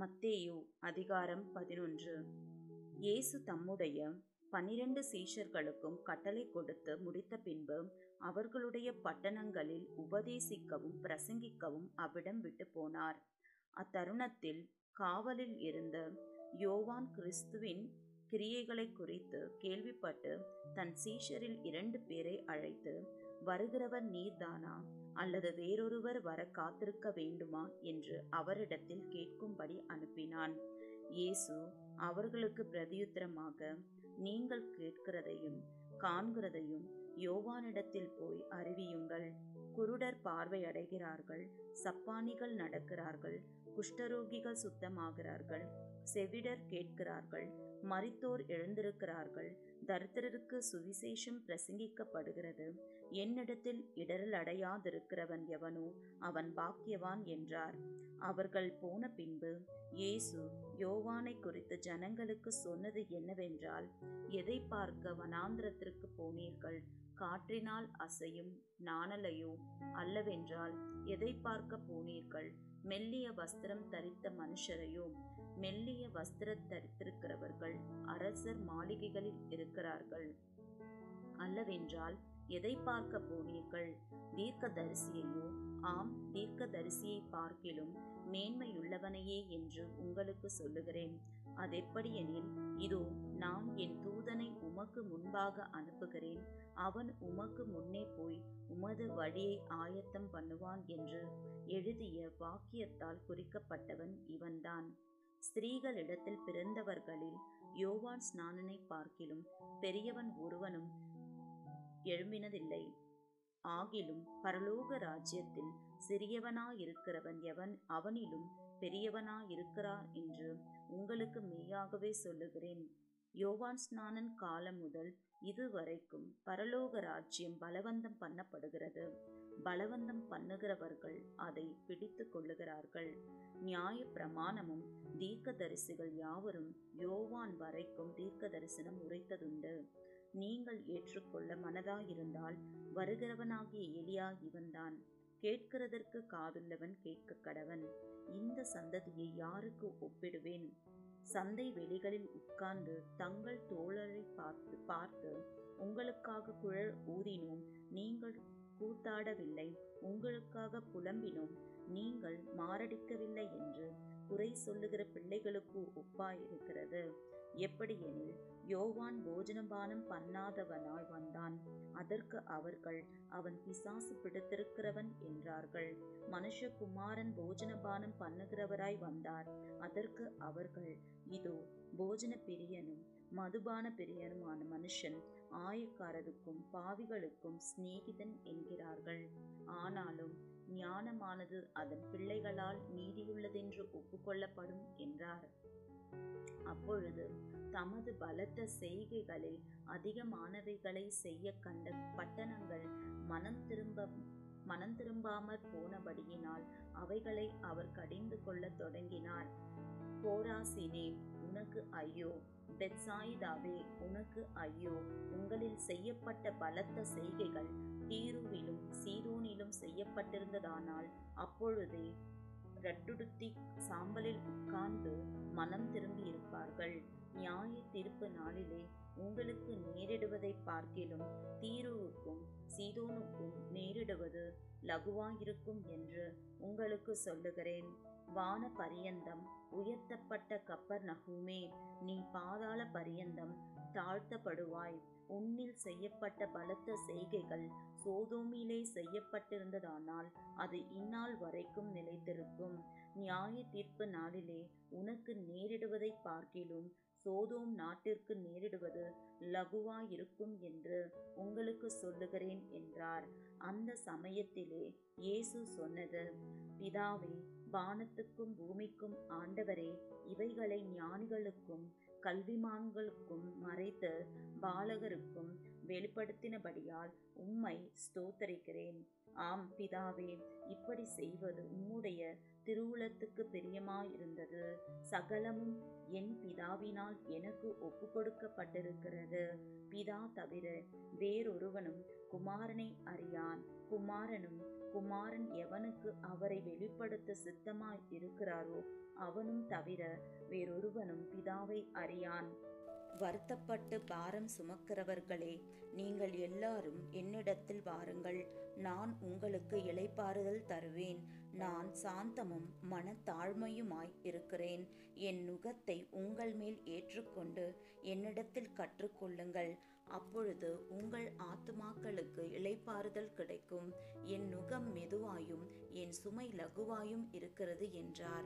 மத்தேயு அதிகாரம் பதினொன்று. இயேசு தம்முடைய பனிரெண்டு சீஷர்களுக்கும் கட்டளை கொடுத்து முடித்த பின்பு அவர்களுடைய பட்டணங்களில் உபதேசிக்கவும் பிரசங்கிக்கவும் அவ்விடம் விட்டு போனார். அத்தருணத்தில் காவலில் இருந்த யோவான் கிறிஸ்துவின் கிரியைகளை குறித்து கேள்விப்பட்டு தன் சீஷரில் இரண்டு பேரை அழைத்து வருகிறவர் நீர்தானா? அல்லது வேறொருவர் வர காத்திருக்க வேண்டுமா? என்று அவரிடத்தில் கேட்கும்படி அனுப்பினான். இயேசு அவர்களுக்கு பிரதியுத்தரமாக நீங்கள் கேட்கிறதையும் காண்கிறதையும் யோவானிடத்தில் போய் பார்வை அடைகிறார்கள் சப்பானிகள் நடக்கிறார்கள். குஷ்டரோகிகள் சுத்தமாகிறார்கள். செவிடர் கேட்கிறார்கள். மரித்தோர் எழுந்திருக்கிறார்கள். தரித்திரருக்கு சுவிசேஷம் பிரசங்கிக்கப்படுகிறது. என்னிடத்தில் இடரல் அடையாதிருக்கிறவன் எவனோ அவன் பாக்கியவான் என்றார். அவர்கள் போன பின்பு இயேசு யோவானை குறித்து ஜனங்களுக்கு சொன்னது என்னவென்றால் எதை பார்க்க வனாந்திரத்திற்கு போனீர்கள்? காற்றினால் அசையும் நாணலையோ அல்லவென்றால் எதை பார்க்க போனீர்கள்? மெல்லிய வஸ்திரம் தரித்த மனுஷரையோ? மெல்லிய வஸ்திரம் தரித்திருக்கிறவர்கள் அரசர் மாளிகைகளில் இருக்கிறார்கள். அல்லவென்றால் எதை பார்க்க போனீர்கள் தீர்க்கதரிசியையோ? ஆம் தீர்க்கதரிசியை பார்க்கிலும் மேன்மையுள்ளவனையே என்று உங்களுக்கு சொல்லுகிறேன். அதெப்படியெனில் இதோ நான் என் தூதனை உமக்கு முன்பாக அனுப்புகிறேன். அவன் உமக்கு முன்னே போய் உமது வழியை ஆயத்தம் பண்ணுவான் என்று எழுதிய வாக்கியத்தால் குறிக்கப்பட்டவன் இவன்தான். ஸ்திரீகளிடத்தில் பிறந்தவர்களில் யோவான் ஸ்நானனை பார்க்கிலும் பெரியவன் ஒருவனும் எழும்பினதில்லை. ஆகிலும் பரலோக ராஜ்யத்தில் சிறியவனாயிருக்கிறவன் எவன் அவனிலும் பெரியவனாயிருக்கிறான் என்று உங்களுக்கு மெய்யாகவே சொல்லுகிறேன். யோவான் ஸ்நானன் காலம் முதல் இதுவரைக்கும் பரலோக ராஜ்யம் பலவந்தம் பண்ணப்படுகிறது. பலவந்தம் பண்ணுகிறவர்கள் அதை பிடித்து கொள்ளுகிறார்கள். நியாய பிரமாணமும் தீர்க்க தரிசிகள் யாவரும் யோவான் வரைக்கும் தீர்க்க தரிசனம் உரைத்ததுண்டு. நீங்கள் ஏற்றுக்கொள்ள மனதாயிருந்தால் வருகிறவனாகிய எலியா இவன்தான். கேட்கிறதற்கு காதுள்ளவன் கேட்க கடவன். இந்த சந்ததியை யாருக்கு ஒப்பிடுவேன்? சந்தை வெளிகளில் உட்கார்ந்து தங்கள் தோழரை பார்த்து பார்த்து உங்களுக்காக குழல் ஊதினோம் நீங்கள் கூத்தாடவில்லை உங்களுக்காக புலம்பினோம் நீங்கள் மாரடிக்கவில்லை என்று குறை சொல்லுகிற பிள்ளைகளுக்கு ஒப்பாயிருக்கிறது எப்படியெனில் யோவான் போஜனபானம் பண்ணாதவனாய் வந்தான். அதற்கு அவர்கள் அவன் பிசாசு பிடித்திருக்கிறவன் என்றார்கள். மனுஷகுமாரன் போஜனபானம் பண்ணுகிறவராய் வந்தார். அதற்கு அவர்கள் இதோ போஜன பிரியனும் மதுபான பிரியனுமான மனுஷன் ஆயக்காரருக்கும் பாவிகளுக்கும் சிநேகிதன் என்கிறார்கள். ஆனாலும் ஞானமானது அதன் பிள்ளைகளால் நீதியுள்ளதென்று ஒப்புக்கொள்ளப்படும் என்றார். அப்பொழுது தமது பலத்த செய்கைகளில் அதிகமானவைகளை செய்ய கண்ட பட்டணங்கள் மனம் திரும்ப மனம் திரும்பாமற் போனபடியினால் அவைகளை அவர் கடிந்து கொள்ளத் தொடங்கினார். கோராசினே உனக்கு ஐயோ. பெட்சாயிதாவே உனக்கு ஐயோ. உங்களில் செய்யப்பட்ட பலத்த செய்கைகள் தீருவிலும் சீதோனிலும் செய்யப்பட்டிருந்ததானால் அப்பொழுதே ரட்டுடுத்தி சாம்பலில் உட்கார்ந்து மனம் திரும்பி இருப்பார்கள் நியாய தீர்ப்பு நாளிலே உங்களுக்கு நேரிடுவதை பார்க்கிலும் தீருவுக்கும் சீதோனுக்கும் நேரிடுவது லகுவாயிருக்கும் என்று உங்களுக்கு சொல்லுகிறேன். வான பரியந்தம் உயர்த்தப்பட்ட கப்பர் நகுமே நீ பாதாள பரியந்தம் தாழ்த்தப்படுவாய். உன்னில் செய்யப்பட்ட பலத்த செய்கைகள் சோதோமிலே செய்யப்பட்டிருந்ததானால் அது இந்நாள் வரைக்கும் நிலைத்திருக்கும். நியாய தீர்ப்பு நாளிலே உனக்கு நேரிடுவதை பார்க்கிலும் சோதோம் நாட்டிற்கு நேரிடுவது லகுவாயிருக்கும் என்று உங்களுக்கு சொல்லுகிறேன் என்றார். அந்த சமயத்திலே இயேசு சொன்னது பிதாவே வானத்துக்கும் பூமிக்கும் ஆண்டவரே இவைகளை ஞானிகளுக்கும் கல்விமான்களுக்கும் மறைத்து பாலகருக்கும் வெளிப்படுத்தினபடியால் உம்மை ஸ்தோத்தரிக்கிறேன். ஆம் பிதாவே இப்படி செய்வது உம்முடைய திருவுளத்துக்கு பிரியமாயிருந்தது. சகலமும் என் பிதாவினால் எனக்கு ஒப்பு கொடுக்கப்பட்டிருக்கிறது பிதா தவிர வேறொருவனும் குமாரனை அறியான். குமாரனும் குமாரன் எவனுக்கு அவரை வெளிப்படுத்த சித்தமாய் இருக்கிறாரோ அவனும் தவிர வேறொருவனும் பிதாவை அறியான். வருத்தப்பட்டு பாரம் சுமக்கிறவர்களே நீங்கள் எல்லாரும் என்னிடத்தில் வாருங்கள். நான் உங்களுக்கு இலைப்பாறுதல் தருவேன். நான் சாந்தமும் மனத்தாழ்மையுமாய் இருக்கிறேன். என் நுகத்தை உங்கள் மேல் ஏற்றுக்கொண்டு என்னிடத்தில் கற்றுக்கொள்ளுங்கள். அப்பொழுது உங்கள் ஆத்துமாக்களுக்கு இலைப்பாறுதல் கிடைக்கும். என் நுகம் மெதுவாயும் என் சுமை லகுவாயும் இருக்கிறது என்றார்.